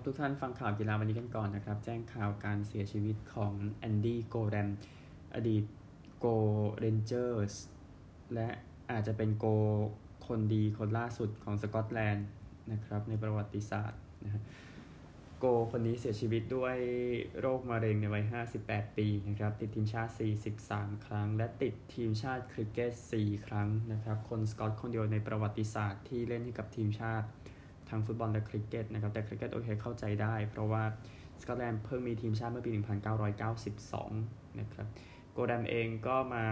ครับทุกท่านฟังข่าวกีฬาวันนี้กันก่อนนะครับ แจ้งข่าวการเสียชีวิตของแอนดี้โกแรมอดีตโกลเรนเจอร์สและอาจจะเป็นโกลคนดีคนล่าสุดของสกอตแลนด์นะครับในประวัติศาสตร์นะโกลคนนี้เสียชีวิตด้วยโรคมะเร็งในวัย 58 ปีนะครับติดทีมชาติ 43 ครั้ง และติดทีมชาติคริกเก็ต 4 ครั้งนะครับคนสกอตคนเดียวในประวัติศาสตร์ที่เล่นให้กับทีมชาติ ทั้งฟุตบอลและคริกเก็ตนะครับแต่คริกเก็ตโอเคเข้าใจได้ เพราะว่าสกอตแลนด์เพิ่งมีทีมชาติเมื่อปี 1992 นะครับโกแรมเองก็มา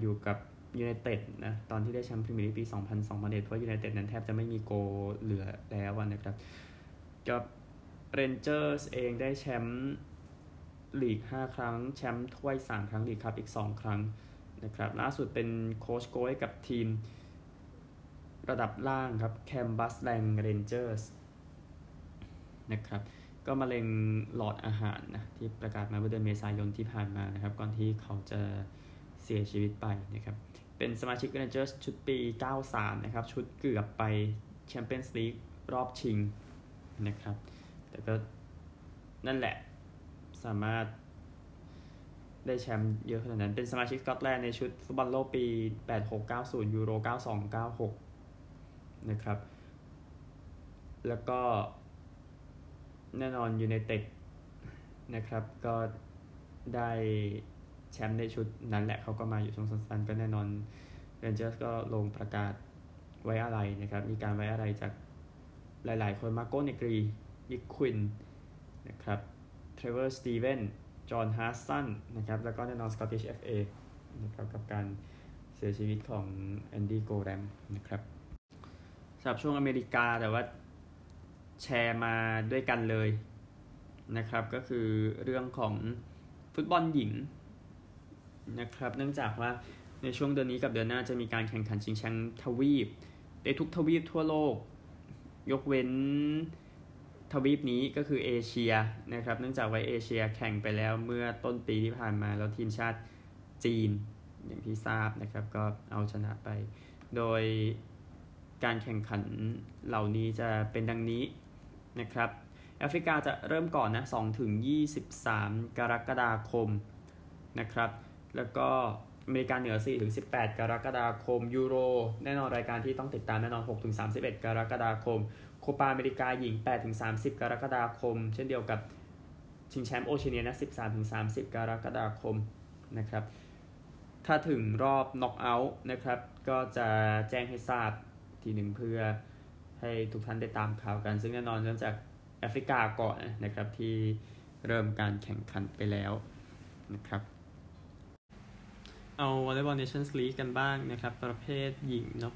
อยู่กับยูไนเต็ดนะตอนที่ได้แชมป์พรีเมียร์ลีกปี 2000-2001เพราะยูไนเต็ดนั้นแทบจะไม่มีโกลเหลือแล้วนะครับก็เรนเจอร์สเองได้แชมป์ลีก 5 ครั้ง แชมป์ถ้วย 3 ครั้งลีกคัพอีก 2 ครั้งนะครับล่าสุดเป็นโค้ชโกลกับทีม ระดับล่างครับแคมบัสแลงเรนเจอร์สนะครับ ก็มะเร็งหลอดอาหารนะที่ประกาศมาเมื่อเดือนเมษายนที่ผ่านมานะครับ ก่อนที่เขาจะเสียชีวิตไปนะครับ เป็นสมาชิกเรนเจอร์สชุดปี 93 นะครับ ชุดเกือบไปแชมเปี้ยนส์ลีกรอบชิงนะครับ แต่ก็นั่นแหละสามารถได้แชมป์เยอะขนาดนั้น เป็นสมาชิกสกอตแลนด์ในชุดฟุตบอลโลกปี 8690 ยูโร 9296 นะครับ แล้วก็แน่นอนยูไนเต็ดนะครับ ก็ได้แชมป์ในชุดนั้นแหละเขาก็มาอยู่ช่วงสั้นๆ ก็แน่นอนเรนเจอร์สก็ลงประกาศไว้อาลัยนะครับ มีการไว้อาลัยจากหลายๆ คนมาโก้เนกรียิกควินนะครับเทรเวอร์สตีเวนจอห์นฮาร์สันนะครับ แล้วก็แน่นอนสกอตติชเอฟเอนะครับกับการเสียชีวิตของแอนดี้โกแรมนะครับ สำหรับช่วงอเมริกาแต่ว่าแชร์มาด้วยกันเลยนะครับ ก็คือเรื่องของฟุตบอลหญิงนะครับ เนื่องจากว่าในช่วงเดือนนี้กับเดือนหน้าจะมีการแข่งขันชิงแชมป์ทวีปในทุกทวีปทั่วโลก ยกเว้นทวีปนี้ก็คือเอเชียนะครับ เนื่องจากว่าเอเชียแข่งไปแล้วเมื่อต้นปีที่ผ่านมาแล้วทีมชาติจีนอย่างที่ทราบนะครับ ก็เอาชนะไป โดย การแข่งขันเหล่านี้จะเป็นดังนี้นะครับแอฟริกาจะเริ่มก่อนนะ2ถึง 23 กรกฎาคมนะครับ แล้วก็อเมริกาเหนือ4ถึง18 กรกฎาคม ยูโร แน่นอนรายการที่ต้องติดตามแน่นอน6ถึง31 กรกฎาคม โคปาอเมริกาหญิง8ถึง30 กรกฎาคม เช่นเดียวกับชิงแชมป์โอเชียเนียนะ13ถึง30 กรกฎาคมนะครับ ถ้าถึงรอบน็อกเอาท์นะครับ ก็จะแจ้งให้ทราบ ทีหนึ่งเพื่อให้ทุกท่านได้ตามข่าวกัน ซึ่งแน่นอนเนื่องจากแอฟริกาก่อนนะครับที่เริ่มการแข่งขันไปแล้วนะครับ เอาวอลเลย์บอลเนชั่นส์ลีกกันบ้างนะครับ ประเภทหญิงเนาะ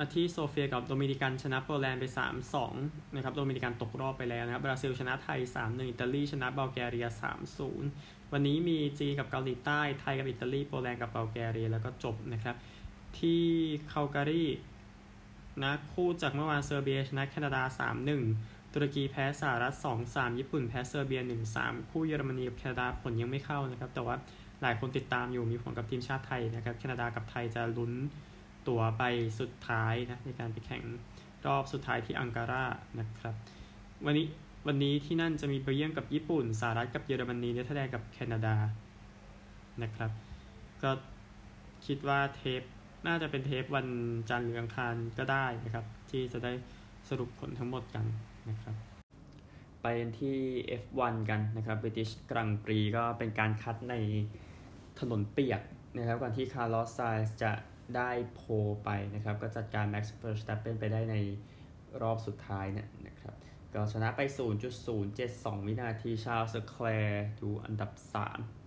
อะที่โซเฟียกับโดมินิกันชนะโปแลนด์ไป 3-2 นะครับ โดมินิกันตกรอบไปแล้วนะครับ บราซิลชนะไทย 3-1 อิตาลีชนะบัลแกเรีย 3-0 วันนี้มีจีนกับเกาหลีใต้ ไทยกับอิตาลี โปแลนด์กับบัลแกเรีย แล้วก็จบนะครับ ที่คาลการี นะคู่จากเมื่อวานเซอร์เบียชนะแคนาดา 3-1 ตุรกีแพ้สหรัฐ 2-3 ญี่ปุ่นแพ้เซอร์เบีย 1-3 คู่เยอรมนีกับแคนาดาผลยังไม่เข้านะครับ แต่ว่าหลายคนติดตามอยู่มีผลกับทีมชาติไทยนะครับ แคนาดากับไทยจะลุ้นตัวไปสุดท้ายนะในการไปแข่งรอบสุดท้ายที่อังการานะครับ วันนี้วันนี้ที่นั่นจะมีเบลเยียมกับญี่ปุ่นสหรัฐกับเยอรมนีเนเธอร์แลนด์กับแคนาดานะครับ ก็คิดว่าเทป น่าจะเป็นเทปวันจันทร์หรืออังคารก็ได้นะครับ ที่จะได้สรุปผลทั้งหมดกันนะครับ ไปที่ F1 กันนะครับ British Grand Prix ก็เป็นการคัดในถนนเปียกนะครับก่อนที่คาร์ลอสไซนซ์จะได้ pole ไปนะครับ ก็จัดการ Max Verstappen ไปได้ในรอบสุดท้ายเนี่ยนะครับ ก็ชนะไป 0.072 วินาทีชาร์ลส์เลอแคลร์อยู่อันดับ 3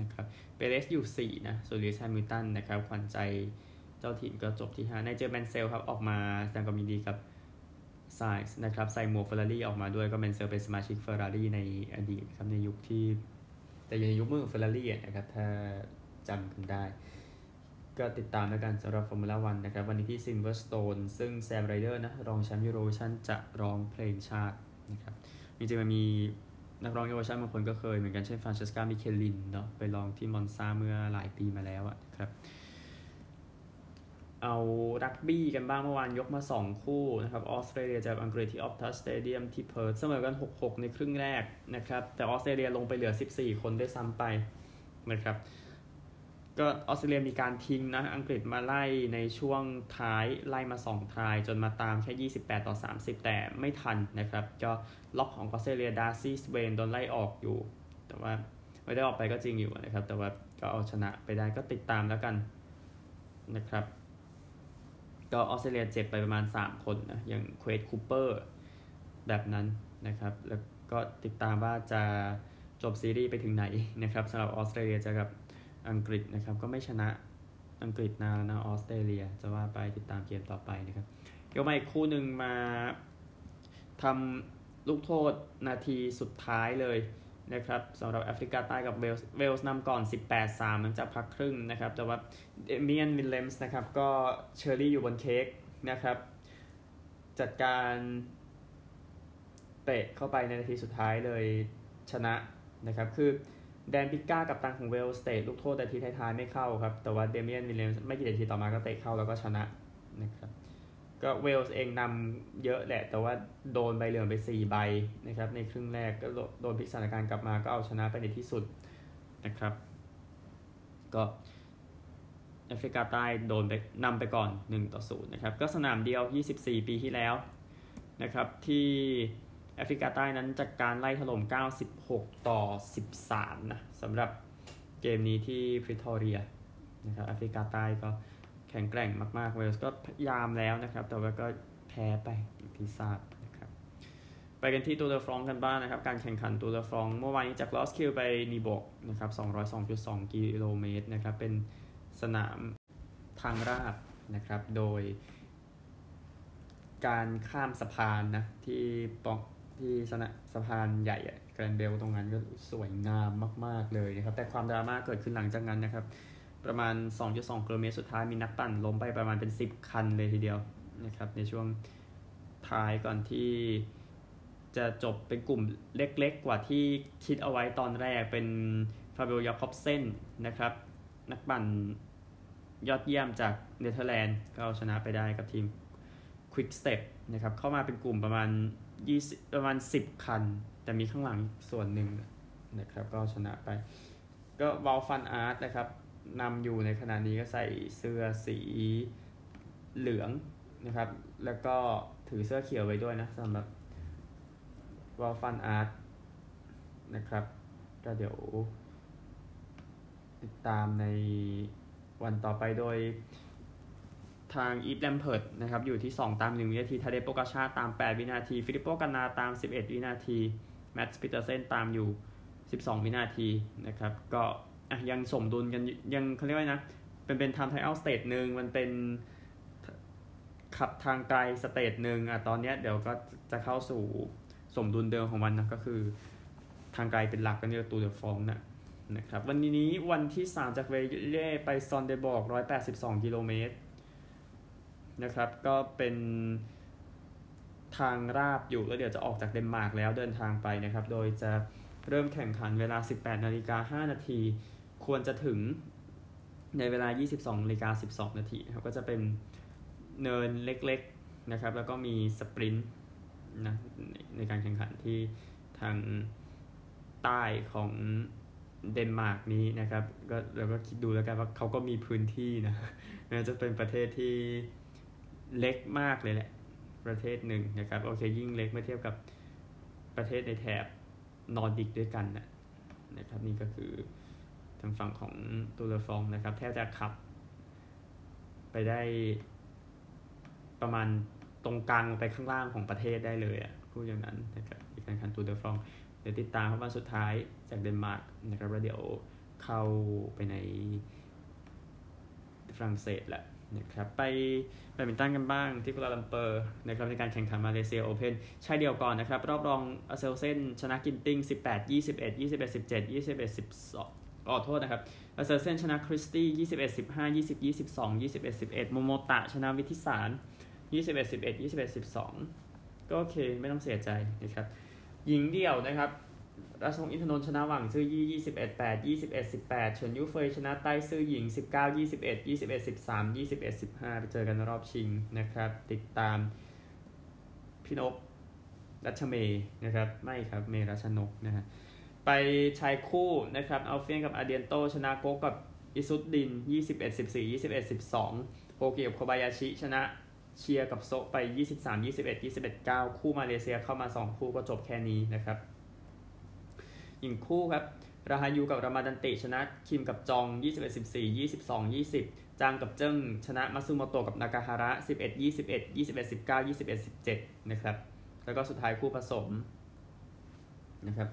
นะครับเปเรสอยู่ 4 นะส่วนลูอิสแฮมิลตันนะครับขวัญใจเจ้าถิ่นก็จบที่ 5 ไนเจลแมนเซลครับ ออกมาแสดงความยินดีกับไซนซ์นะครับใส่หมวกเฟอร์รารี่ออกมาด้วยก็แมนเซลเป็นสมาชิกเฟอร์รารี่ในอดีตครับในยุคที่ แต่ยังในยุคมือเฟอร์รารี่นะครับ ถ้าจำกันได้ ก็ติดตามแล้วกันสำหรับฟอร์มูล่าวันนะครับ วันนี้ที่ซิลเวอร์สโตนซึ่งแซมไรเดอร์นะรองแชมป์ยูโรวิชั่นจะร้องเพลงชาตินะครับจริงๆมันมี นักร้องเยาวชนบางคนก็เคยเหมือนกันเช่นฟรานเชสกามิเคียลินเนาะไปร้องที่มอนซาเมื่อหลายปีมาแล้วอะครับ เอารักบี้กันบ้างเมื่อวานยกมา 2 คู่นะครับออสเตรเลียเจออังกฤษที่ออปตัสสเตเดียมที่เพิร์ธเสมอกัน 6-6 ในครึ่งแรกนะครับ แต่ออสเตรเลียลงไปเหลือ 14 คนได้ซ้ำไปนะครับ ก็ออสเตรเลียมีการทิ้งนะอังกฤษมาไล่ในช่วงท้ายไล่มา 2 try จนมาตามแค่ 28 ต่อ 30 แต่ไม่ทันนะครับ ก็ล็อกของออสเตรเลียดาร์ซี่สเวนโดนไล่ออกอยู่ แต่ว่าไม่ได้ออกไปก็จริงอยู่นะครับ แต่ว่าก็เอาชนะไปได้ก็ติดตามแล้วกันนะครับ ก็ออสเตรเลียเจ็บไปประมาณ 3 คนนะอย่างเควดคูเปอร์แบบนั้นนะครับ แล้วก็ติดตามว่าจะจบซีรีส์ไปถึงไหนนะครับสำหรับออสเตรเลียจะกับ อังกฤษนะครับ ก็ไม่ชนะอังกฤษนานนะออสเตรเลีย จะว่าไปติดตามเกมต่อไปนะครับเดี๋ยวมาอีกคู่หนึ่งมาทำลูกโทษนาทีสุดท้ายเลยนะครับสำหรับแอฟริกาใต้กับเวลส์เวลส์นำก่อน 18-3 หลังจากพักครึ่งนะครับ แต่ว่าเดเมียนวิลเลมส์นะครับ ก็เชอร์รี่อยู่บนเค้กนะครับ จัดการเตะเข้าไปในนาทีสุดท้ายเลยชนะนะครับ คือ แดนปิก้ากับตังของเวลส์เตะลูกโทษแต่ทีท้ายๆไม่เข้าครับ แต่ว่าเดเมียนวิลเลมส์ไม่กี่นาทีต่อมาก็เตะเข้าแล้วก็ชนะนะครับก็เวลส์เองนำเยอะแหละ แต่ว่าโดนใบเหลืองไป 4 ใบนะครับ ในครึ่งแรกก็โดนพลิกสถานการณ์กลับมาก็เอาชนะไปในที่สุดนะครับ ก็แอฟริกาใต้โดนไปนำไปก่อน 1 ต่อ 0 นะครับ ก็สนามเดียว 24 ปีที่แล้วนะครับที่ แอฟริกาใต้นั้นจากการไล่ถล่ม 96 ต่อ 13 นะสำหรับเกมนี้ที่พริทอเรียนะครับแอฟริกาใต้ก็แข็งแกร่งมากๆเวลส์ก็พยายามแล้วนะครับ แต่ว่าก็แพ้ไปอย่างที่ทราบนะครับ ไปกันที่ตัวเดอฟรองกันบ้างนะครับ การแข่งขันตัวเดอฟรองเมื่อวานนี้จากลอสคิวไปนีบกนะครับ202.2 กิโลเมตรนะครับ เป็นสนามทางราบนะครับ โดยการข้ามสะพานนะที่ปอง ที่สนะสะพานใหญ่แกรนเบลตรงนั้นก็สวยงามมาก ๆ เลยนะครับ แต่ความดราม่าเกิดขึ้นหลังจากนั้นนะครับ ประมาณ 2.2กิโลเมตรสุดท้ายมีนักปั่นล้มไปประมาณเป็น 10 คันเลยทีเดียวนะครับ ในช่วงท้ายก่อนที่จะจบเป็นกลุ่มเล็กๆ กว่าที่คิดเอาไว้ตอนแรกเป็นฟาบิโอยาคอบเซนนะครับ นักปั่นยอดเยี่ยมจากเนเธอร์แลนด์ก็เอาชนะไปได้กับทีม Quick Step นะครับ เข้ามาเป็นกลุ่มประมาณ 20ประมาณ10คัน แต่มีข้างหลังส่วนหนึ่งนะครับ ก็ชนะไป ก็วอตฟันอาร์ตนะครับนำอยู่ในขณะนี้ก็ใส่เสื้อสีเหลืองนะครับ แล้วก็ถือเสื้อเขียวไว้ด้วยนะสำหรับวอตฟันอาร์ตนะครับ ก็เดี๋ยว ติดตามในวันต่อไปโดย ทางอีฟแลมเพิร์ตนะครับอยู่ที่ 2 ตาม 1 วินาทีทาเดโปกาชาร์ตาม 8 วินาที ฟิลิปโปกานาตาม 11 วินาที แมดส์พีเดอร์เซนตามอยู่ 12 วินาทีนะครับก็ยังสมดุลกันยังเขาเรียกว่านะเป็นเป็น time trial stage หนึ่งมันเป็นขับทางไกล stage หนึ่งอะตอนเนี้ยเดี๋ยวก็จะเข้าสู่สมดุลเดิมของมันนะก็คือทางไกลเป็นหลักกันเรียกตูร์เดอฟรองซ์นะนะครับวันนี้วันที่ 3 จากเวเล่ไปซอนเดอร์บอร์ก 182 กิโลเมตร นะครับ ก็เป็นทางราบอยู่แล้วเดี๋ยวจะออกจากเดนมาร์กแล้วเดินทางไปนะครับ โดยจะเริ่มแข่งขันเวลา 18นาฬิกา5นาที ควรจะถึงในเวลา 22นาฬิกา12 นาทีครับ ก็จะเป็นเนินเล็กๆนะครับ แล้วก็มีสปรินต์นะในในการแข่งขันที่ทางใต้ของเดนมาร์กนี้นะครับ ก็เราก็คิดดูแล้วกันว่าเขาก็มีพื้นที่นะน่าจะเป็นประเทศที่ เล็กมากเลยแหละ ประเทศหนึ่งนะครับโอเคยิ่งเล็กเมื่อเทียบกับประเทศในแถบนอร์ดิกด้วยกันนะนะครับนี่ก็คือทางฝั่งของตูร์เดอฟรองซ์นะครับแทบจะขับ ไปได้ประมาณตรงกลางไปข้างล่างของประเทศได้เลยอะพูดอย่างนั้นนะครับในการแข่งขันตูร์เดอฟรองซ์เดี๋ยวติดตามเข้ามาสุดท้ายจากเดนมาร์กนะครับแล้วเดี๋ยวเข้าไปในฝรั่งเศสแหละ นะครับไปแบดมินตันกันบ้างที่กัวลาลัมเปอร์นะครับในการแข่งขันมาเลเซียโอเพนชายเดี่ยวก่อนนะครับ รอบรองอาเซลเซนชนะกินติ้ง 18 21 21 17 21 12ขอโทษนะครับอาเซลเซนชนะคริสตี้21 15 20 22 21 11โมโมตะชนะวิทิตศานต์21 11 21 12 ก็โอเคไม่ต้องเสียใจนะครับหญิงเดี่ยวนะครับ ราชวงศ์อินทนนท์ชนะหวังซื่อยี่21 8 21 18เฉินยูเฟยชนะไต้จื่ออิง19 21 21 13 21 15ไปเจอกันรอบชิงนะครับ ติดตามพี่นกรัชเมย์นะครับ ไม่ครับเมรัชนกนะฮะไปชายคู่นะครับอัลเฟียนกับอาเดียนโต ชนะโกกับอิซุดดิน 21 14 21 12โปเกียวโคบายาชิ ชนะเชียร์กับโซไป 23 21 21 9 คู่มาเลเซียเข้ามา 2 คู่ก็จบแค่นี้นะครับ หญิงคู่ครับราฮายูกับรามาดันติชนะคิมกับจอง 21 14 22 20 จางกับเจิ้งชนะมาซุโมโตะกับนากาฮาระ 11 21 21 19 21 17 นะครับ แล้วก็สุดท้ายคู่ผสมนะครับ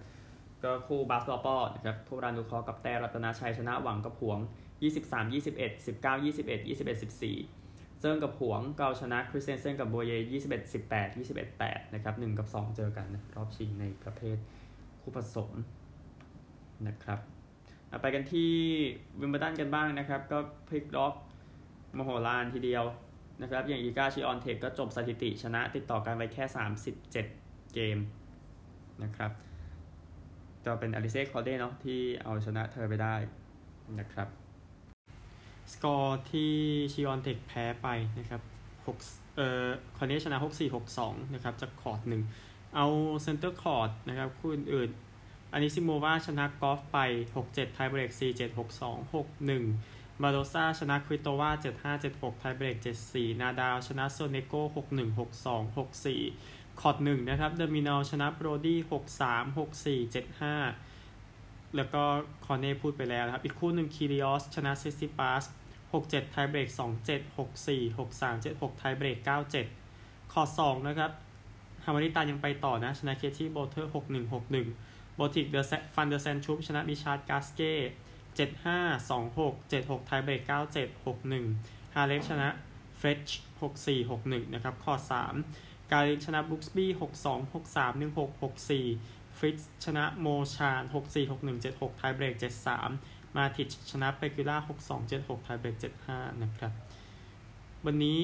ก็คู่บาสกอลปอนะครับพวกรานุเคอกับแต่รัตนาชัยชนะหวังกับหวง 23 21 19 21 21 14 เจิ้งกับหวงเกาชนะคริสเซนเซนกับโบเย 21 18 21 8 นะครับ 1 กับ 2 เจอกันรอบชิงในประเภทคู่ผสม นะครับไปกันที่วิมเบลตันกันบ้างนะครับ ก็พลิกล็อกมโหฬารทีเดียวนะครับ อย่างอีกาชิออนเทคก็จบสถิติชนะติดต่อกันไปแค่ 37 เกมนะครับจะเป็นอลิเซ่คอร์เน่เนาะที่เอาชนะเธอไปได้นะครับ สกอร์ที่ชิออนเทคแพ้ไปนะครับ6เอ่อคอร์เน่ชนะ 6462 นะครับจากคอร์ตหนึ่งเอาเซนเตอร์คอร์ตนะครับคู่อื่น อานิซิโมวาชนะกอล์ฟไป 6-7 ไทเบรก 4-7 6-2 6-1มาโดซาชนะควิโตวา7-5 7-6 ไทเบรก 7-4 นาดาว ชนะโซเนโก6-1 6-2 6-4 คอร์ต1นะครับ เดอร์มินอลชนะโบรดี้6-3 6-4 7-5 แล้วก็คอร์เน่พูดไปแล้วนะครับ อีกคู่หนึ่งคิริออสชนะเซซิปัส6-7 ไทเบรก 2-7 6-4 6-3 7-6 ไทเบรก 9-7 คอร์ต2นะครับฮามาริตายังไปต่อนะ ชนะเคที่โบลเตอร์ 6-1 6-1 บอติกเดอะฟันเดอร์แซนชูปชนะริชาร์ดกาสเก้เจ็ดห้าสองหกเจ็ดหกไทเบรกเก้าเจ็ดหกหนึ่งฮาเล็กชนะเฟรชหกสี่หกหนึ่งนะครับคอร์ตสามการินชนะบุ๊กสบี้หกสองหกสามหนึ่งหกหกสี่ฟริตซ์ชนะโมชานหกสี่หกหนึ่งเจ็ดหกไทเบรกเจ็ดสามมาติชชนะเปกิล่าหกสองเจ็ดหกไทเบรกเจ็ดห้านะครับ วันนี้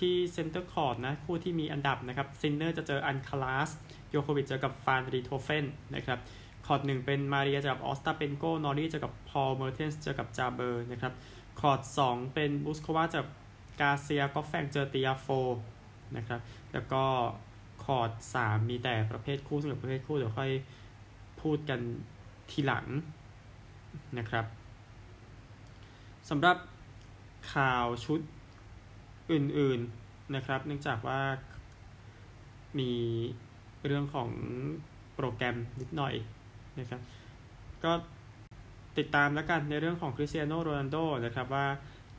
ที่เซนเตอร์คอร์ตนะคู่ที่มีอันดับนะครับซินเนอร์จะเจออัลคาราซโยโควิชเจอกับฟานรีโทเฟนนะครับคอร์ตหนึ่งเป็นมาเรียเจอกับออสตาเปนโกนอร์รี่เจอกับพอลเมอร์เทนส์เจอกับจาเบอร์นะครับคอร์ตสองเป็นบุสโควาเจอกับกาเซียก็แฟงเจอติอาโฟนะครับแล้วก็คอร์ตสามมีแต่ประเภทคู่สำหรับประเภทคู่เดี๋ยวค่อยพูดกันทีหลังนะครับสำหรับข่าวชุด อื่นๆนะครับ เนื่องจากว่ามีเรื่องของโปรแกรมนิดหน่อยนะครับ ก็ติดตามแล้วกันในเรื่องของคริสเตียโนโรนัลโดนะครับว่า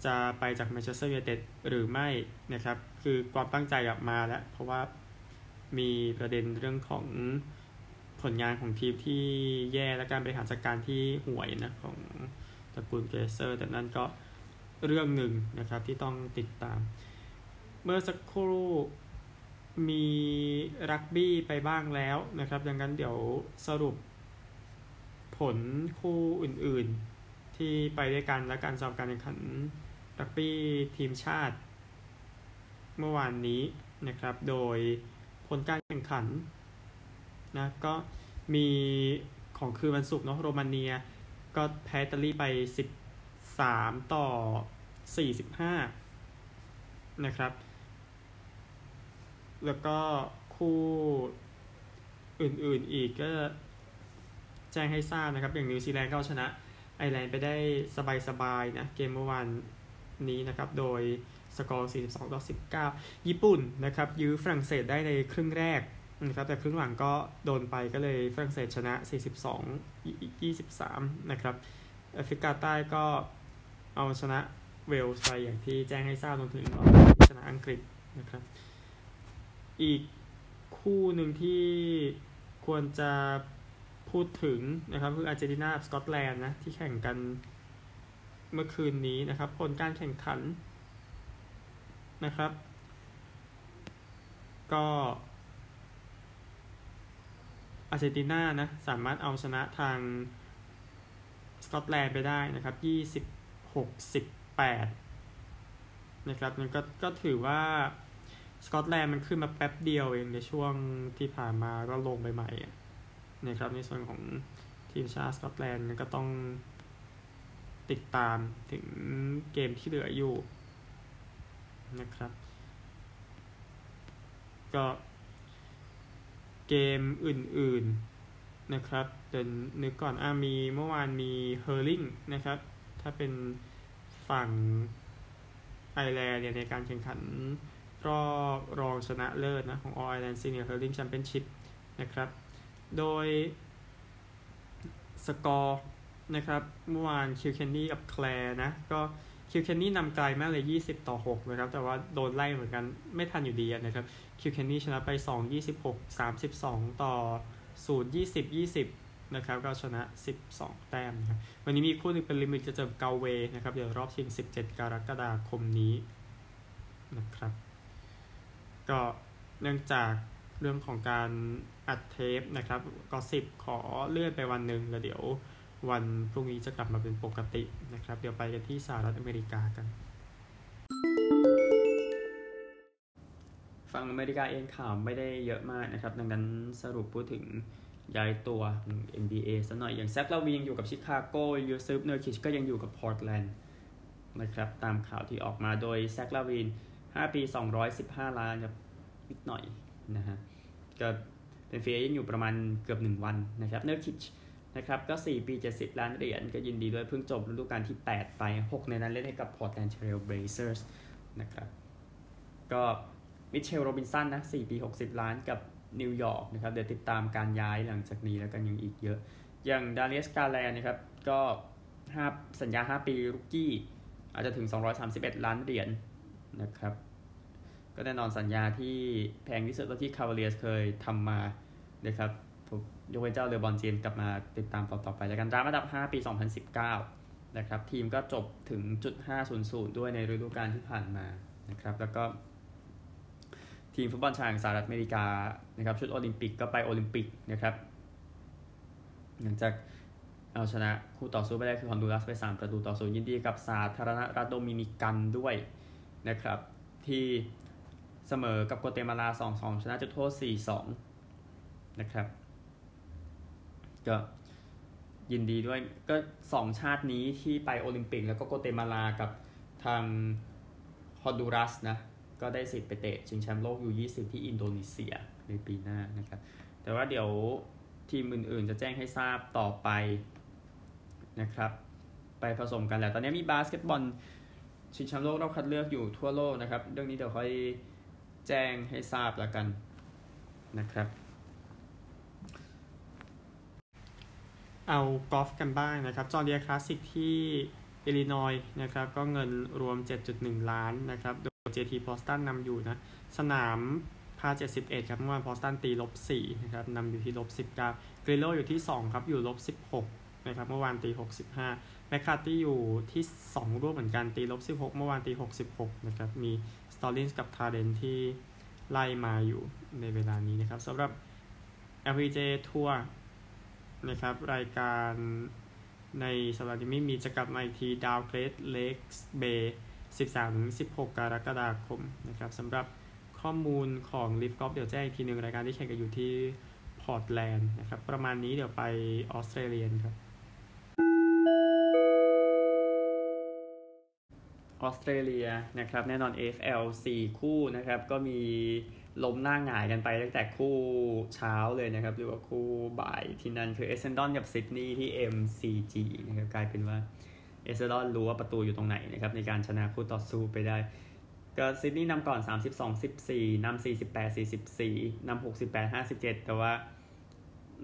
จะไปจากแมนเชสเตอร์ยูไนเต็ดหรือไม่นะครับ คือความตั้งใจออกมาแล้ว เพราะว่ามีประเด็นเรื่องของผลงานของทีมที่แย่และการบริหารจัดการที่ห่วยนะของตระกูลเกลเซอร์ แต่นั่นก็ เรื่องหนึ่งนะครับที่ต้องติดตาม เมื่อสักครู่มีรักบี้ไปบ้างแล้วนะครับ ดังนั้นเดี๋ยวสรุปผลคู่อื่นๆ ที่ไปด้วยกันและการสอบการแข่งขันรักบี้ทีมชาติ เมื่อวานนี้นะครับ โดยผลการแข่งขันนะก็มีของคืนวันศุกร์เนาะโรมาเนีย ก็แพ้อิตาลีไป 13ต่อ45นะครับ แล้วก็คู่อื่นๆอีกก็แจ้งให้ทราบนะครับ อย่างนิวซีแลนด์ก็ชนะไอร์แลนด์ไปได้สบายๆนะ เกมเมื่อวานนี้นะครับ โดยสกอร์ 42 ต่อ 19 ญี่ปุ่นนะครับ ยื้อฝรั่งเศสได้ในครึ่งแรกนะครับ แต่ครึ่งหลังก็โดนไปก็เลยฝรั่งเศสชนะ 42 23 นะครับแอฟริกาใต้ก็ เอาชนะเวลส์ไปอย่างที่แจ้งให้ทราบรวมถึงชนะอังกฤษนะครับ อีกคู่หนึ่งที่ควรจะพูดถึงนะครับคืออาร์เจนตินาสกอตแลนด์นะที่แข่งกันเมื่อคืนนี้นะครับผลการแข่งขันนะครับ ก็อาร์เจนตินานะสามารถเอาชนะทางสกอตแลนด์ไปได้นะครับ26 18นะครับนั่นก็ก็ถือว่าสกอตแลนด์มันขึ้นมาแป๊บเดียวเองในช่วงที่ผ่านมาก็ลงไปใหม่นะครับในส่วนของทีมชาติสกอตแลนด์ก็ต้องติดตามถึงเกมที่เหลืออยู่นะครับ ก็เกมอื่นๆนะครับเดินนึกก่อนอ่ามีเมื่อวานมีเฮอร์ลิงนะครับ ถ้าเป็น ฝั่งไอร์แลนด์เนี่ยในการแข่งขันรอบรองชนะเลิศนะของ All Ireland Senior Hurling Championship นะครับ โดยสกอร์นะครับเมื่อวานคิลเคนนี่กับแคลร์นะ ก็คิลเคนนี่นำไกลมากเลย 20 ต่อ 6 นะครับ แต่ว่าโดนไล่เหมือนกันไม่ทันอยู่ดีนะครับคิลเคนนี่ชนะไป 2 26 32 ต่อ 0 20 20 นะครับก็ชนะ 12 แต้มนะครับวันนี้มีคู่นึงเป็นลิเมอริกจะเจอกัลเวย์นะครับเดี๋ยวรอบชิง 17 กรกฎาคมนี้นะครับ ก็เนื่องจากเรื่องของการอัดเทปนะครับก็สิบขอเลื่อนไปวันหนึ่งแล้วเดี๋ยววันพรุ่งนี้จะกลับมาเป็นปกตินะครับ เดี๋ยวไปกันที่สหรัฐอเมริกากัน ฝั่งอเมริกาเองข่าวไม่ได้เยอะมากนะครับ ดังนั้นสรุปพูดถึง ย้ายตัว NBA ซะหน่อย อย่างแซคลาวีนยังอยู่กับชิคาโกยูซึฟเนอร์คิชก็ยังอยู่กับพอร์ตแลนด์นะครับตามข่าวที่ออกมาโดยแซคลาวีน 5 ปี 215 ล้านครับนิดหน่อยนะฮะก็เป็นเฟียยังอยู่ประมาณเกือบ 1 วันนะครับเนอร์คิชนะครับก็ 4 ปี 70 ล้านเหรียญก็ยินดีด้วยเพิ่งจบฤดูกาลที่ 8 ไป 6 ในนั้นเล่นให้กับ Portland Trail Blazers นะครับก็มิเชลโรบินสันนะ 4 ปี 60 ล้านกับ นิวยอร์กนะครับเดี๋ยวติดตามการย้ายหลังจากนี้แล้วกันยังอีกเยอะ อย่างดาริสกาแลนนะครับก็5สัญญา 5 ปีรุกกี้อาจจะถึง 231 ล้านเหรียญนะครับ ก็แน่นอนสัญญาที่แพงที่สุดที่คาร์เลียสเคยทำมานะครับยกเว้นเจ้าเรือบอลเจนกลับมาติดตามต่อๆไปแล้วกันรามาดับ 5 ปี 2019 นะครับ ทีมก็จบถึงจุด500 ด้วยในฤดูกาลที่ผ่านมานะครับ แล้วก็ ทีมฟุตบอลชายของสหรัฐอเมริกานะครับชุดโอลิมปิกก็ไปโอลิมปิกนะครับ หลังจากเอาชนะคู่ต่อสู้ไปได้คือฮอนดูรัสไป 3 ประตูต่อศูนย์ยินดีกับสาธารณรัฐโดมินิกันด้วยนะครับ ที่เสมอกับโกเตมาลา 2-2 ชนะจุดโทษ 4-2 นะครับ ก็ยินดีด้วยก็สองชาตินี้ที่ไปโอลิมปิก แล้วก็โกเตมาลากับทางฮอนดูรัสนะ ก็ได้สิทธิ์ไปเตะชิงแชมป์โลก U20ที่อินโดนีเซียในปีหน้านะครับ แต่ว่าเดี๋ยวทีมอื่นๆ จะแจ้งให้ทราบต่อไปนะครับ ไปผสมกันแหละตอนนี้มีบาสเกตบอลชิงแชมป์โลกรอบคัดเลือกอยู่ทั่วโลกนะครับ เรื่องนี้เดี๋ยวค่อยแจ้งให้ทราบแล้วกันนะครับ เอากอล์ฟกันบ้างนะครับ จอห์นเดียร์คลาสสิกที่อิลลินอยนะครับ ก็เงินรวม 7.1 ล้านนะครับโดย JT บอสตันนำอยู่นะ สนามพาร์ 71 ครับเมื่อวาน Poston ตีลบ4นะครับนำอยู่ที่ลบ19กริโลอยู่ที่ 2 ครับ อยู่ลบ16นะครับเมื่อวานตี 65แมคคาร์ตี้อยู่ที่ 2 ร่วมเหมือนกันตีลบ16 เมื่อวานตี 66นะครับมีสตอลลินส์กับทาร์เรนที่ไล่มาอยู่ในเวลานี้นะครับสำหรับ LPGA ทัวร์นะครับรายการในสัปดาห์นี้ไม่มีจะกลับมาอีกที Dow Great Lakes Bay 13-16 กรกฎาคมนะครับสำหรับข้อมูลของ LIV Golf เดี๋ยวแจ้งอีกทีหนึ่งรายการที่แข่งกันอยู่ที่พอร์ตแลนด์นะครับ ประมาณนี้เดี๋ยวไปออสเตรเลียครับออสเตรเลียนะครับแน่นอน AFL 4 คู่นะครับก็มีล้มหน้าหงายกันไปตั้งแต่คู่เช้าเลยนะครับ หรือว่าคู่บ่ายที่นั่นคือเอเซนดอนกับซิดนีย์ที่ MCG นะครับกลายเป็นว่า เอเซนดอนรู้ว่าประตูอยู่ตรงไหนนะครับในการชนะคู่ต่อสู้ไปได้ก็ซิดนีย์นำก่อน 32-14นำ48-44นำ68 57 แต่ว่า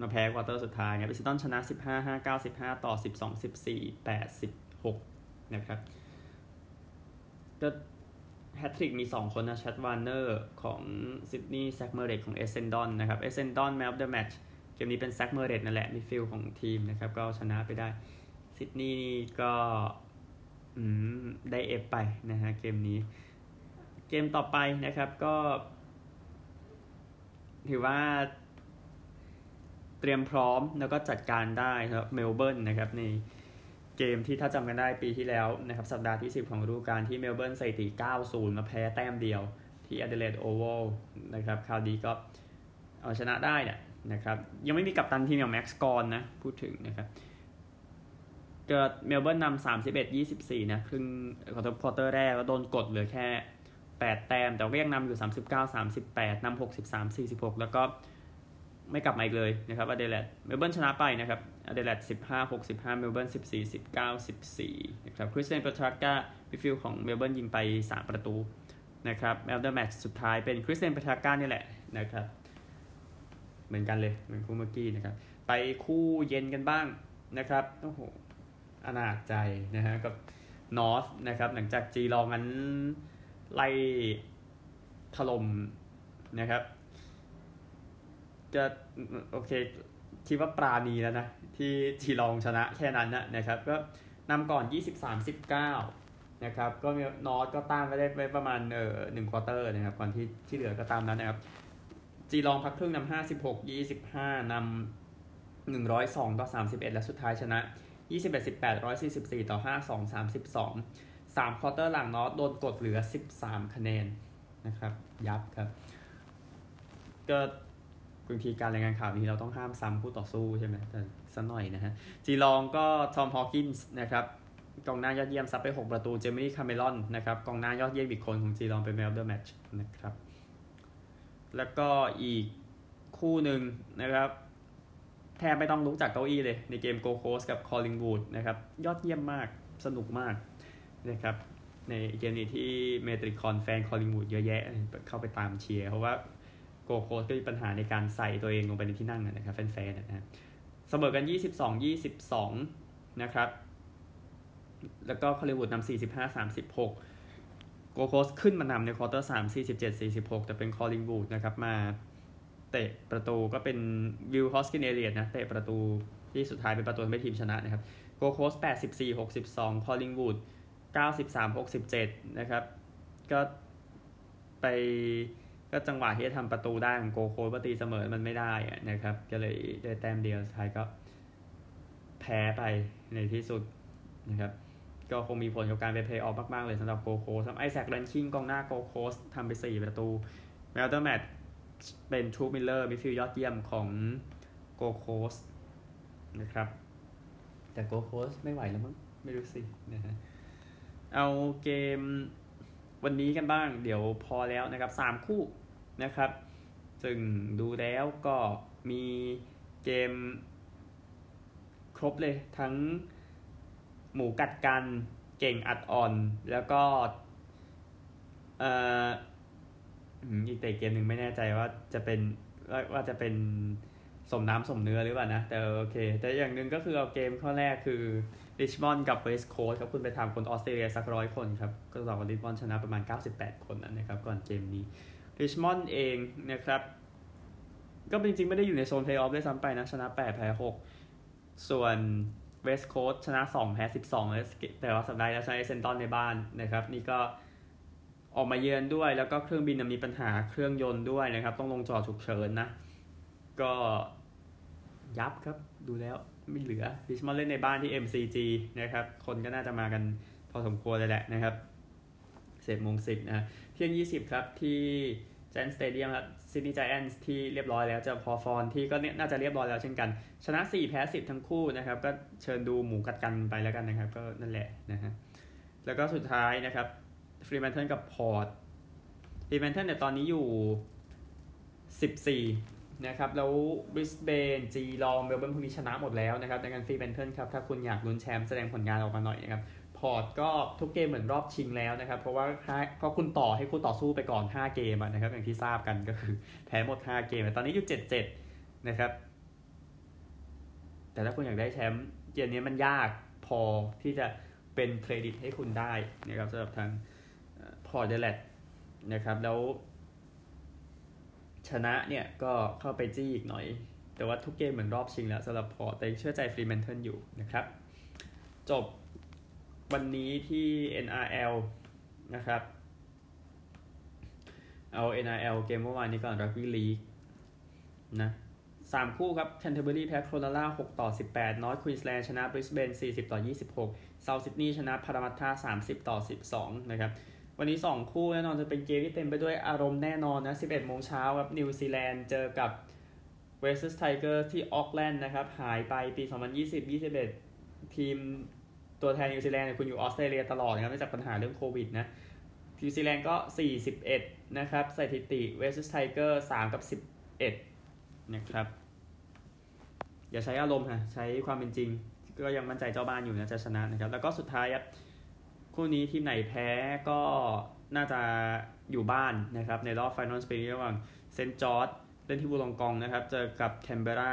มาแพ้ควอเตอร์สุดท้ายเนี่ยเอเซนดอนชนะ 15 5 9 15 ต่อ 12 14 86 นะครับก็แฮตทริกมี 2 คนนะ ชัดวอร์เนอร์ของซิดนีย์แซกเมอร์เรตของเอเซนดอนนะครับ เอเซนดอน man of the match เกมนี้เป็นแซกเมอร์เรตนั่นแหละ midfield ของทีมนะครับ ก็ชนะไปได้ ซิดนีย์ก็ได้ F ไปนะฮะเกมนี้ เกมต่อไปนะครับก็ ถือว่า เตรียมพร้อมแล้วก็จัดการได้ครับเมลเบิร์นนะครับในเกมที่ถ้าจำกันได้ปีที่แล้วนะครับ สัปดาห์ที่ 10 ของฤดูกาลที่เมลเบิร์นใส่ตี 90 มาแพ้แต้มเดียว ที่อ d เดเลดโอเวลนะครับคราวนี้ก็เอาชนะได้เนี่ยนะครับ ยังไม่มีกัปตันทีมอย่างแม็กซ์กอนนะ พูดถึงนะครับ เกิดเมลเบิร์นนำสามสิบเอ็ดยี่สิบสี่นะครึ่งควอเตอร์ควอเตอร์แรกก็โดนกดเหลือแค่แปดแต้ม แต่ก็ยังนำอยู่สามสิบเก้าสามสิบแปดนำหกสิบสามสี่สิบหกแล้วก็ไม่กลับมาอีกเลยนะครับอเดเลดเมลเบิร์นชนะไปนะครับอเดเลดสิบห้าหกสิบห้าเมลเบิร์นสิบสี่สิบเก้าสิบสี่นะครับคริสเตียนเปทรักกา midfield ของเมลเบิร์นยิงไปสามประตูนะครับ man of the match สุดท้ายเป็นคริสเตียนเปทรักกานี่แหละนะครับเหมือนกันเลยเหมือนคู่เมื่อกี้นะครับไปคู่เย็นกันบ้างนะครับโอ้โห อนาถใจนะฮะกับนอร์ธนะครับหลังจากจีลองนั้นไล่ถล่มนะครับ จะโอเคคิดว่าปราณีแล้วนะที่จีลองชนะแค่นั้นนะนะครับ ก็นำก่อน 23-19 นะครับ ก็นอร์ธก็ตามไปได้ไปประมาณเออหนึ่งควอเตอร์นะครับก่อนที่ที่เหลือก็ตามนั้นนะครับ จีลองพักครึ่งนำ56 25นำ102ต่อ31 และสุดท้ายชนะ 21 18 144 ต่อ 52 32 3ควอเตอร์หลังนอร์ธโดนกดเหลือ 13 คะแนนนะครับ ยับครับก็บางทีการรายงานข่าวนี้เราต้องห้ามซ้ำผู้ต่อสู้ใช่ไหมแต่สักหน่อยนะฮะ จีลองก็ทอมฮอว์กินส์นะครับกองหน้ายอดเยี่ยมซัดไป 6 ประตู เจมี่คาเมรอนนะครับกองหน้ายอดเยี่ยมอีกคนของจีลองเป็น man of the match นะครับ แล้วก็อีกคู่หนึ่งนะครับ แทบไม่ต้องลุกจากเก้าอี้เลย ในเกมโกโคสกับคอลลิงวูดนะครับ ยอดเยี่ยมมากสนุกมากนะครับ ในเกมนี้ที่เมทริคอนแฟนคอลลิงวูดเยอะแยะเข้าไปตามเชียร์เพราะว่าโกโคสก็มีปัญหาในการใส่ตัวเองลงไปในที่นั่งนะครับแฟนๆนะฮะเสมอกัน 22 22 นะครับ แล้วก็คอลลิงวูดนำ45 36โกโคสขึ้นมานำในควอเตอร์3 47 46 แต่เป็นคอลลิงวูดนะครับมา เตะประตูก็เป็นวิลฮอสกินเอลเลียตนะเตะประตูที่สุดท้ายเป็นประตูทำให้ทีมชนะนะครับโกโคส84 62 คอลลิงวูด93 67 นะครับ ก็ไปก็จังหวะที่จะทำประตูได้ของโกโคสไปตีเสมอมันไม่ได้นะครับ ก็เลยได้แต้มเดียวสุดท้ายก็แพ้ไปในที่สุดนะครับก็คงมีผลกับการไปเพลย์ออฟมาก ๆ เลยสำหรับโกโคสไอแซคแลนชิงกองหน้าโกโคสทำไป 4 ประตู man of the match เป็นทุคมิลเลอร์ midfield ยอดเยี่ยมของโกโคสนะครับ แต่โกโคสไม่ไหวแล้วมั้ง ไม่รู้สินะฮะเอาเกมวันนี้กันบ้าง เดี๋ยวพอแล้วนะครับสามคู่นะครับซึ่งดูแล้วก็มีเกมครบเลยทั้งหมูกัดกันเก่งอัดอ่อน แล้วก็เอ่อ อีกแต่เกมหนึ่งไม่แน่ใจว่าจะเป็นว่าว่าจะเป็นสมน้ำสมเนื้อหรือเปล่านะ แต่โอเค แต่อย่างหนึ่งก็คือเอาเกมข้อแรกคือริชมอนด์กับเวสต์โคสต์ครับคุณไปถามคนออสเตรเลียสักร้อยคนครับ ก็ตอบว่าริชมอนด์ชนะประมาณ 98 คนนะครับ ก่อนเกมนี้ริชมอนด์เองนะครับ ก็จริงๆ ไม่ได้อยู่ในโซนเพลย์ออฟด้วยซ้ำไปนะ ชนะ8แพ้6ส่วนเวสต์โคสต์ชนะ 2 แพ้ 12แล้วแต่ว่าสัปดาห์แล้วชนะเซนตันในบ้านนะครับ นี่ก็ ออกมาเยือนด้วย แล้วก็เครื่องบินมีปัญหาเครื่องยนต์ด้วยนะครับ ต้องลงจอดฉุกเฉินนะ ก็ยับครับดูแล้วไม่เหลือริชมอนเล่นในบ้านที่ MCG นะครับ คนก็น่าจะมากันพอสมควรเลยแหละนะครับเสร็จโมงสิบนะเที่ยงยี่สิบครับที่แจนสเตเดียมครับซิดนีย์ไจแอนส์ที่เรียบร้อยแล้วจะพอฟอนที่ก็น่าจะเรียบร้อยแล้วเช่นกัน ชนะ 4 แพ้ 10 ทั้งคู่นะครับ ก็เชิญดูหมูกัดกันไปแล้วกันนะครับ ก็นั่นแหละนะฮะแล้วก็สุดท้ายนะครับ ฟรีแมนเทิลกับพอร์ตฟรีแมนเทิลเนี่ยตอนนี้อยู่ 14 นะครับ แล้วบริสเบนจีลองเมลเบิร์นพวกนี้ชนะหมดแล้วนะครับในการฟรีแมนเทิลครับ ถ้าคุณอยากลุ้นแชมป์แสดงผลงานออกมาหน่อยนะครับ พอร์ตก็ทุกเกมเหมือนรอบชิงแล้วนะครับ เพราะว่าเพราะคุณต่อให้คู่ต่อสู้ไปก่อน 5 เกมนะครับ อย่างที่ทราบกันก็คือแพ้หมด 5 เกม ตอนนี้อยู่ 7-7 นะครับ แต่ถ้าคุณอยากได้แชมป์เกมนี้มันยากพอที่จะเป็นเครดิตให้คุณได้นะครับสำหรับทางพอร์ตแอดิเลดนะครับแล้ว ชนะเนี่ยก็เข้าไปจี้อีกหน่อย แต่ว่าทุกเกมเหมือนรอบชิงแล้วสำหรับพอร์ตแต่เชื่อใจฟรีแมนเทิลอยู่นะครับ จบวันนี้ที่ NRL นะครับ เอา NRL เกมเมื่อวานนี้ก่อนรักบี้ลีกนะสามคู่ครับ Canterbury แพ้ Cronulla 6ต่อ18 North Queensland ชนะ Brisbane 40ต่อ26 South Sydney ชนะพารามัตตา30ต่อ12นะครับ วันนี้ 2 คู่แน่นอนจะเป็นเกมที่เต็มไปด้วยอารมณ์แน่นอนนะ 11 โมงเช้าครับนิวซีแลนด์เจอกับเวสต์ไทเกอร์ที่ออกแลนด์นะครับหายไปปี 2020-21 ทีมตัวแทนนิวซีแลนด์เนี่ยคุณอยู่ออสเตรเลียตลอดนะครับเนื่องจากปัญหาเรื่องโควิดนะนิวซีแลนด์ก็ 41 นะครับสถิติเวสต์ไทเกอร์3กับ 11 นะครับ อย่าใช้อารมณ์ค่ะใช้ความเป็นจริง ก็ยังมั่นใจเจ้าบ้านอยู่นะจะชนะนะครับ แล้วก็สุดท้ายครับ คู่นี้ทีมไหนแพ้ก็น่าจะอยู่บ้านนะครับ ในรอบ finals เป็นระหว่างเซนต์จอร์จเล่นที่วูลองกองนะครับ เจอกับแคนเบอร์รา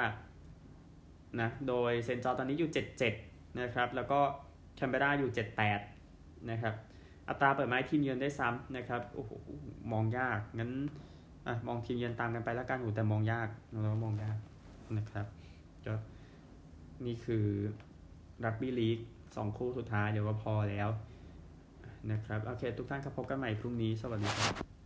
นะโดยเซนต์จอร์ดตอนนี้อยู่ 77 นะครับ แล้วก็แคนเบราอยู่ 78 นะครับ อัตราเปิดไม้ทีมเยือนได้ซ้ำนะครับโอ้โหมองยากงั้นอะมองทีมเยือนตามกันไปแล้วกันโอ้แต่มองยากเรามองยากนะครับก็นี่คือรักบี้ลีกสองคู่สุดท้ายเดี๋ยวก็พอแล้ว นะครับ โอเค ทุกท่านครับพบกันใหม่พรุ่งนี้ สวัสดีครับ